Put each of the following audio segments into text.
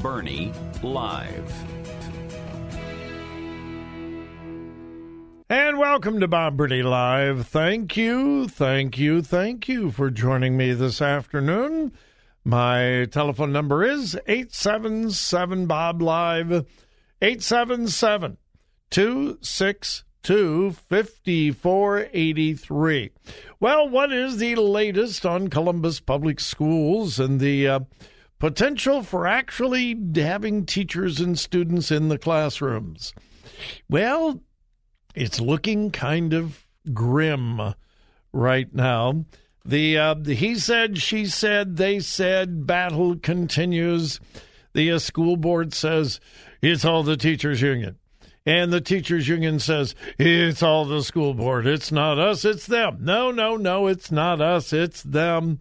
Burney Live. And welcome to Bob Burney Live. Thank you, thank you, thank you for joining me this afternoon. My telephone number is 877 Bob Live, 877 262 5483. Well, what is the latest on Columbus Public Schools and the uh, potential for actually having teachers and students in the classrooms? Well, it's looking kind of grim right now. The, uh, he said, she said, they said battle continues. The uh, school board says it's all the teachers union. And the teachers union says it's all the school board. It's not us, it's them. No, no, no, it's not us, it's them.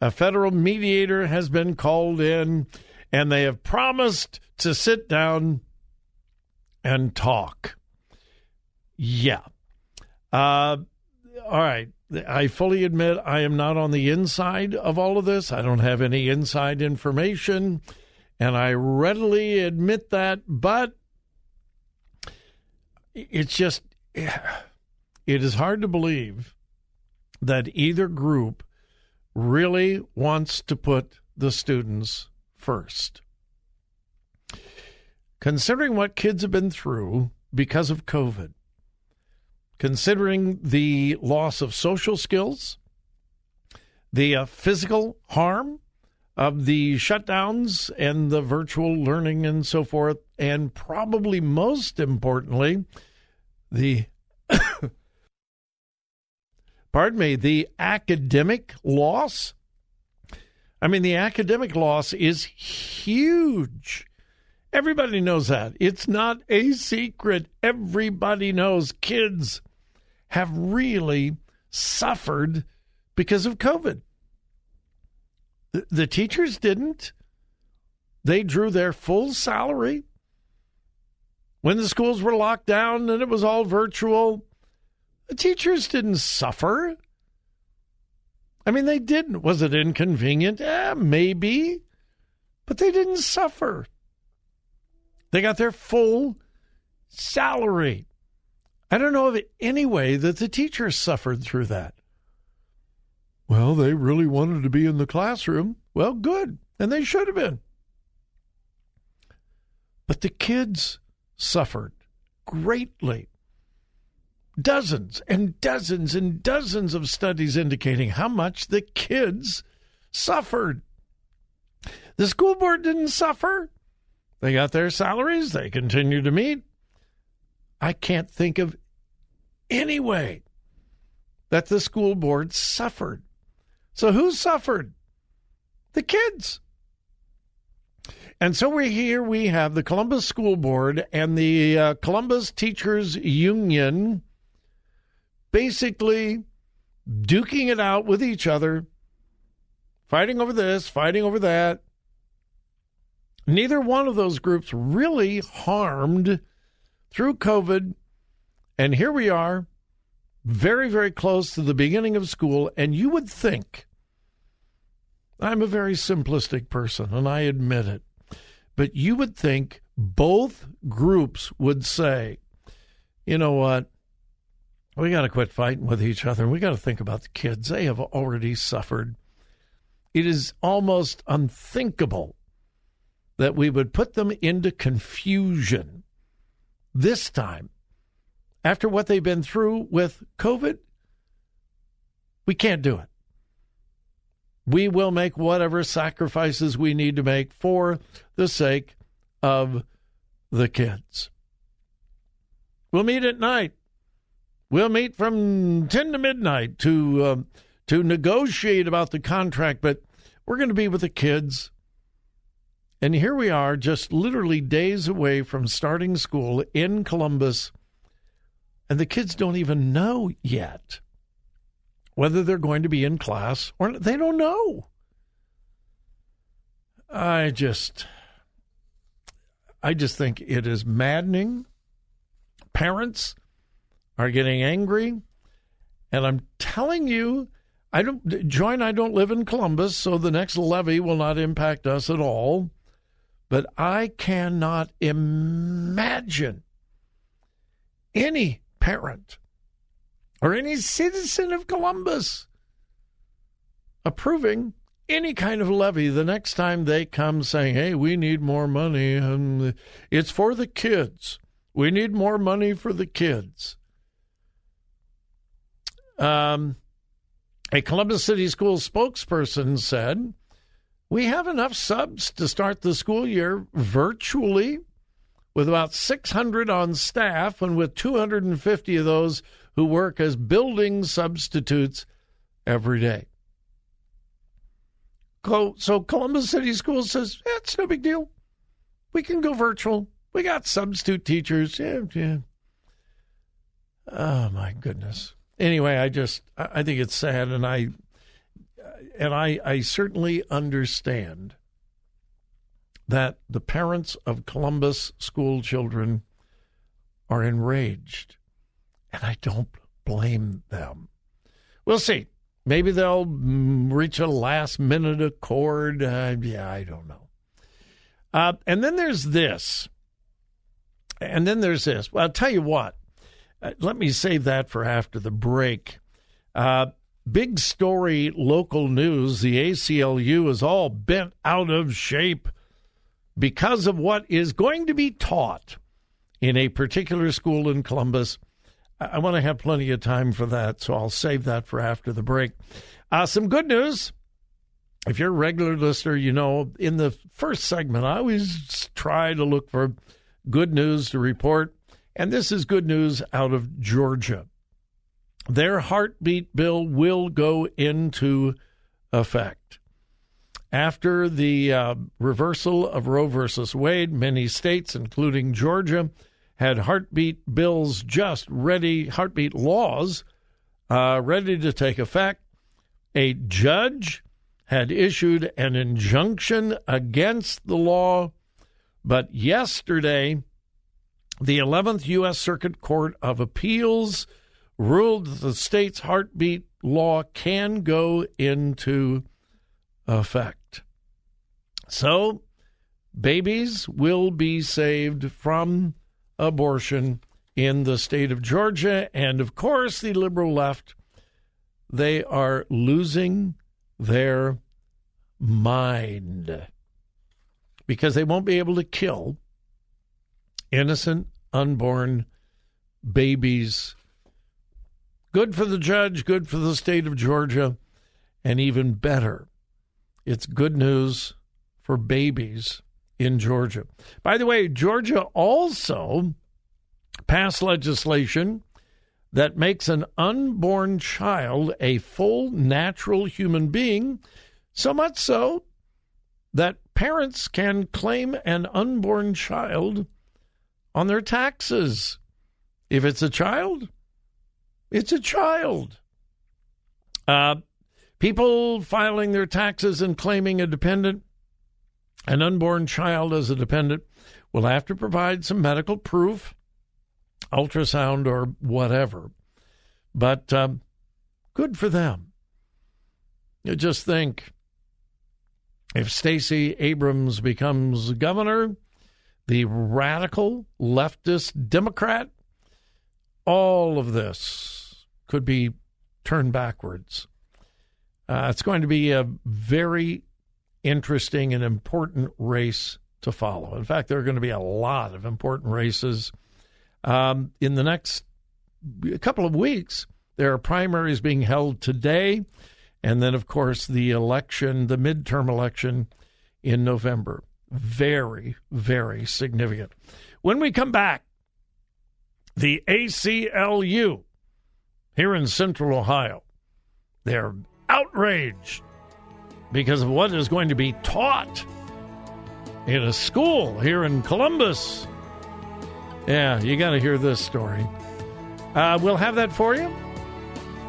A federal mediator has been called in, and they have promised to sit down and talk. Yeah. Uh, all right. I fully admit I am not on the inside of all of this. I don't have any inside information, and I readily admit that, but it's just, it is hard to believe that either group really wants to put the students first. Considering what kids have been through because of COVID, considering the loss of social skills, the uh, physical harm of the shutdowns and the virtual learning and so forth, and probably most importantly, the pardon me, the academic loss. I mean, the academic loss is huge. Everybody knows that. It's not a secret. Everybody knows kids have really suffered because of COVID. The, teachers didn't. They drew their full salary. When the schools were locked down and it was all virtual, the teachers didn't suffer. I mean, they didn't. Was it inconvenient? Eh, maybe. But they didn't suffer. They got their full salary. I don't know of any way that the teachers suffered through that. Well, they really wanted to be in the classroom. Well, good. And they should have been. But the kids suffered greatly. Dozens and dozens and dozens of studies indicating how much the kids suffered. The school board didn't suffer. They got their salaries, they continued to meet. I can't think of any way that the school board suffered. So who suffered? The kids. And so we're here we have the Columbus School Board and the uh, Columbus Teachers Union basically duking it out with each other, fighting over this, fighting over that. Neither one of those groups really harmed through COVID. And here we are, very, very close to the beginning of school. And you would think, I'm a very simplistic person, and I admit it, but you would think both groups would say, you know what? We got to quit fighting with each other. We got to think about the kids. They have already suffered. It is almost unthinkable that we would put them into confusion this time after what they've been through with COVID. We can't do it. We will make whatever sacrifices we need to make for the sake of the kids. We'll meet at night. We'll meet from 10 to midnight to um, to negotiate about the contract, but we're going to be with the kids. And here we are, just literally days away from starting school in Columbus, and the kids don't even know yet whether they're going to be in class or they don't know. I just I just think it is maddening. Parents are getting angry, and I'm telling you, I don't join I don't live in Columbus, so the next levy will not impact us at all. But I cannot imagine any parent or any citizen of Columbus approving any kind of levy the next time they come saying, hey, we need more money and it's for the kids. We need more money for the kids. Um, a Columbus City School spokesperson said, We have enough subs to start the school year virtually with about 600 on staff and with 250 of those who work as building substitutes every day. So Columbus City Schools says, yeah, it's no big deal. We can go virtual. We got substitute teachers. Yeah, yeah. Oh my goodness. Anyway, I just I think it's sad, and I and I I certainly understand that the parents of Columbus school children are enraged and I don't blame them. We'll see. Maybe they'll reach a last minute accord. Uh, yeah, I don't know. Uh, and then there's this. And then there's this. Well, I'll tell you what. Uh, let me save that for after the break. Uh, big story local news the ACLU is all bent out of shape because of what is going to be taught in a particular school in Columbus I want to have plenty of time for that, so I'll save that for after the break. Uh, some good news. If you're a regular listener, you know in the first segment, I always try to look for good news to report. And this is good news out of Georgia. Their heartbeat bill will go into effect. After the uh, reversal of Roe versus Wade, many states, including Georgia, had heartbeat bills just ready, heartbeat laws uh, ready to take effect. A judge had issued an injunction against the law, but yesterday, the 11th U.S. Circuit Court of Appeals ruled that the state's heartbeat law can go into effect. So, babies will be saved from abortion in the state of Georgia. And of course, the liberal left, they are losing their mind because they won't be able to kill innocent, unborn babies. Good for the judge, good for the state of Georgia, and even better, it's good news for babies in Georgia. By the way, Georgia also passed legislation that makes an unborn child a full natural human being, so much so that parents can claim an unborn child on their taxes. If it's a child, it's a child. Uh, people filing their taxes and claiming a dependent, an unborn child as a dependent, will have to provide some medical proof, ultrasound or whatever. But um, good for them. You just think if Stacey Abrams becomes governor, the radical leftist Democrat, all of this could be turned backwards. Uh, it's going to be a very interesting and important race to follow. In fact, there are going to be a lot of important races um, in the next couple of weeks. There are primaries being held today, and then, of course, the election, the midterm election in November. Very, very significant. When we come back, the ACLU here in Central Ohio, they're outraged because of what is going to be taught in a school here in Columbus. Yeah, you got to hear this story. Uh, we'll have that for you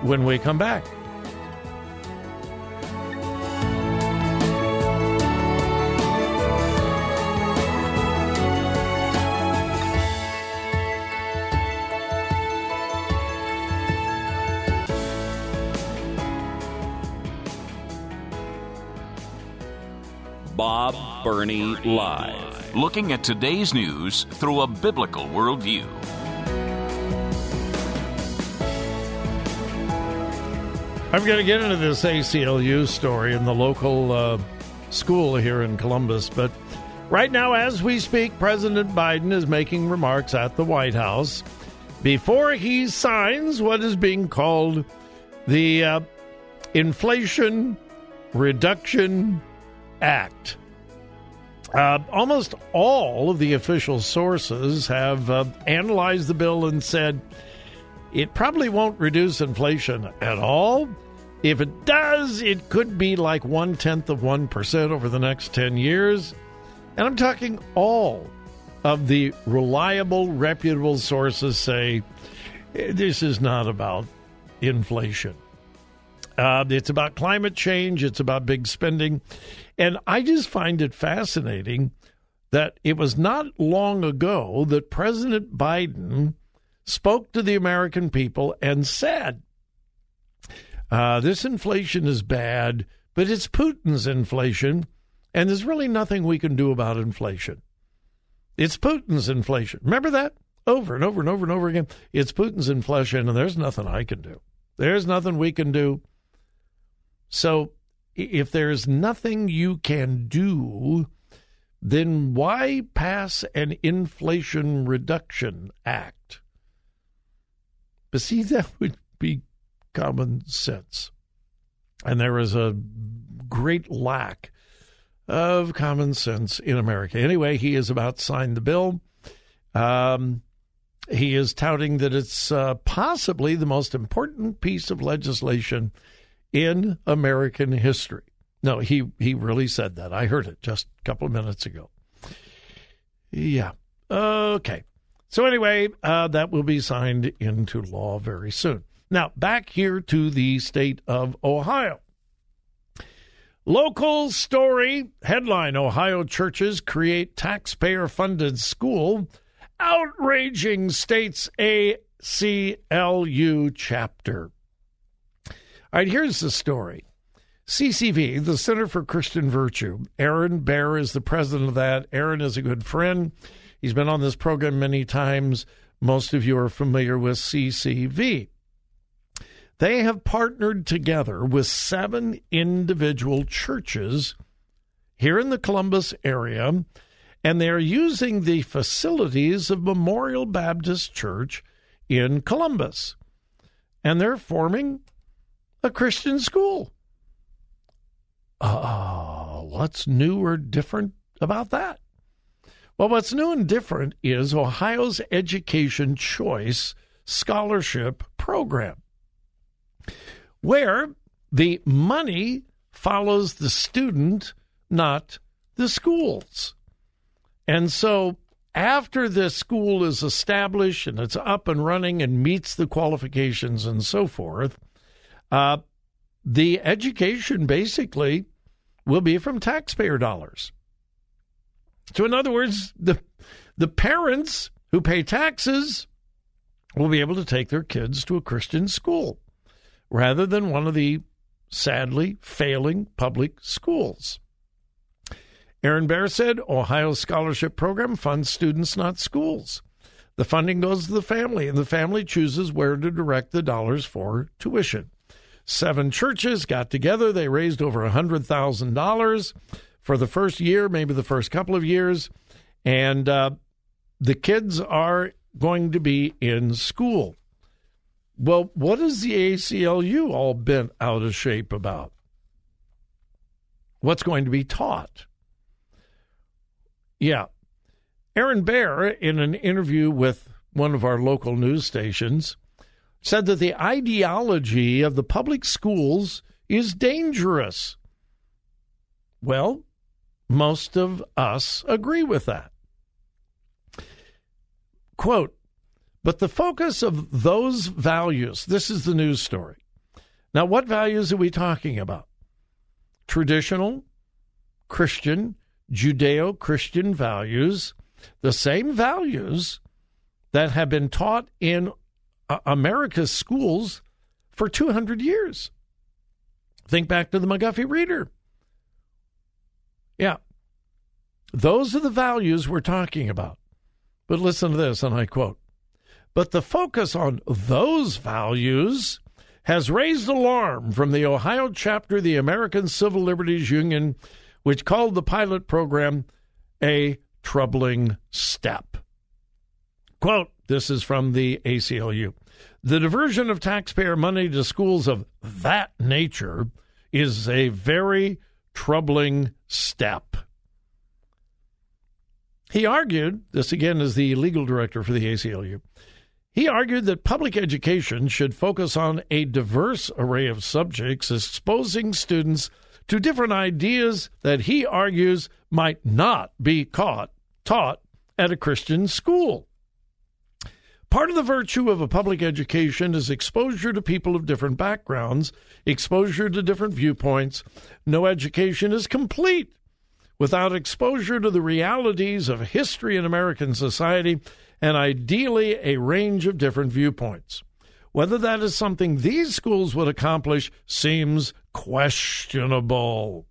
when we come back. Bob Burney Live. Looking at today's news through a biblical worldview. I'm going to get into this ACLU story in the local uh, school here in Columbus, but right now, as we speak, President Biden is making remarks at the White House before he signs what is being called the uh, Inflation Reduction Act. Uh, almost all of the official sources have uh, analyzed the bill and said it probably won't reduce inflation at all. If it does, it could be like one tenth of 1% over the next 10 years. And I'm talking all of the reliable, reputable sources say this is not about inflation. Uh, it's about climate change, it's about big spending. And I just find it fascinating that it was not long ago that President Biden spoke to the American people and said, uh, This inflation is bad, but it's Putin's inflation, and there's really nothing we can do about inflation. It's Putin's inflation. Remember that? Over and over and over and over again. It's Putin's inflation, and there's nothing I can do. There's nothing we can do. So if there's nothing you can do, then why pass an Inflation Reduction Act? But see, that would be common sense. And there is a great lack of common sense in America. Anyway, he is about to sign the bill. Um, he is touting that it's uh, possibly the most important piece of legislation in American history. No, he, he really said that. I heard it just a couple of minutes ago. Yeah. Okay. So, anyway, uh, that will be signed into law very soon. Now, back here to the state of Ohio. Local story headline Ohio churches create taxpayer funded school, outraging state's ACLU chapter. All right, here's the story. CCV, the Center for Christian Virtue. Aaron Baer is the president of that. Aaron is a good friend. He's been on this program many times. Most of you are familiar with CCV. They have partnered together with seven individual churches here in the Columbus area, and they are using the facilities of Memorial Baptist Church in Columbus. And they're forming a Christian school. Uh, what's new or different about that? Well, what's new and different is Ohio's Education Choice Scholarship program where the money follows the student, not the schools. And so after the school is established and it's up and running and meets the qualifications and so forth, uh, the education basically will be from taxpayer dollars. So, in other words, the the parents who pay taxes will be able to take their kids to a Christian school rather than one of the sadly failing public schools. Aaron Baer said Ohio's scholarship program funds students, not schools. The funding goes to the family, and the family chooses where to direct the dollars for tuition. Seven churches got together. They raised over $100,000 for the first year, maybe the first couple of years. And uh, the kids are going to be in school. Well, what is the ACLU all bent out of shape about? What's going to be taught? Yeah. Aaron Baer, in an interview with one of our local news stations, said that the ideology of the public schools is dangerous. Well, most of us agree with that. Quote, but the focus of those values, this is the news story. Now, what values are we talking about? Traditional, Christian, Judeo Christian values, the same values that have been taught in America's schools for 200 years. Think back to the McGuffey Reader. Yeah. Those are the values we're talking about. But listen to this, and I quote But the focus on those values has raised alarm from the Ohio chapter of the American Civil Liberties Union which called the pilot program a troubling step. Quote, this is from the ACLU. The diversion of taxpayer money to schools of that nature is a very troubling step. He argued, this again is the legal director for the ACLU, he argued that public education should focus on a diverse array of subjects, exposing students to different ideas that he argues might not be caught, taught at a Christian school. Part of the virtue of a public education is exposure to people of different backgrounds, exposure to different viewpoints. No education is complete without exposure to the realities of history in American society and ideally a range of different viewpoints. Whether that is something these schools would accomplish seems questionable.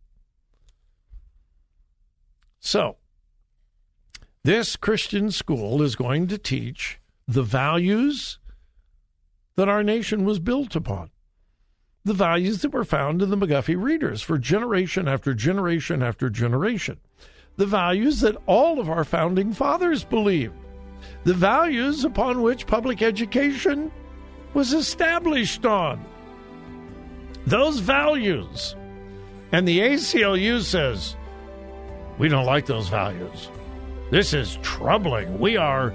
So, this Christian school is going to teach the values that our nation was built upon, the values that were found in the McGuffey Readers for generation after generation after generation, the values that all of our founding fathers believed, the values upon which public education was established on. Those values. And the ACLU says, we don't like those values. This is troubling. We are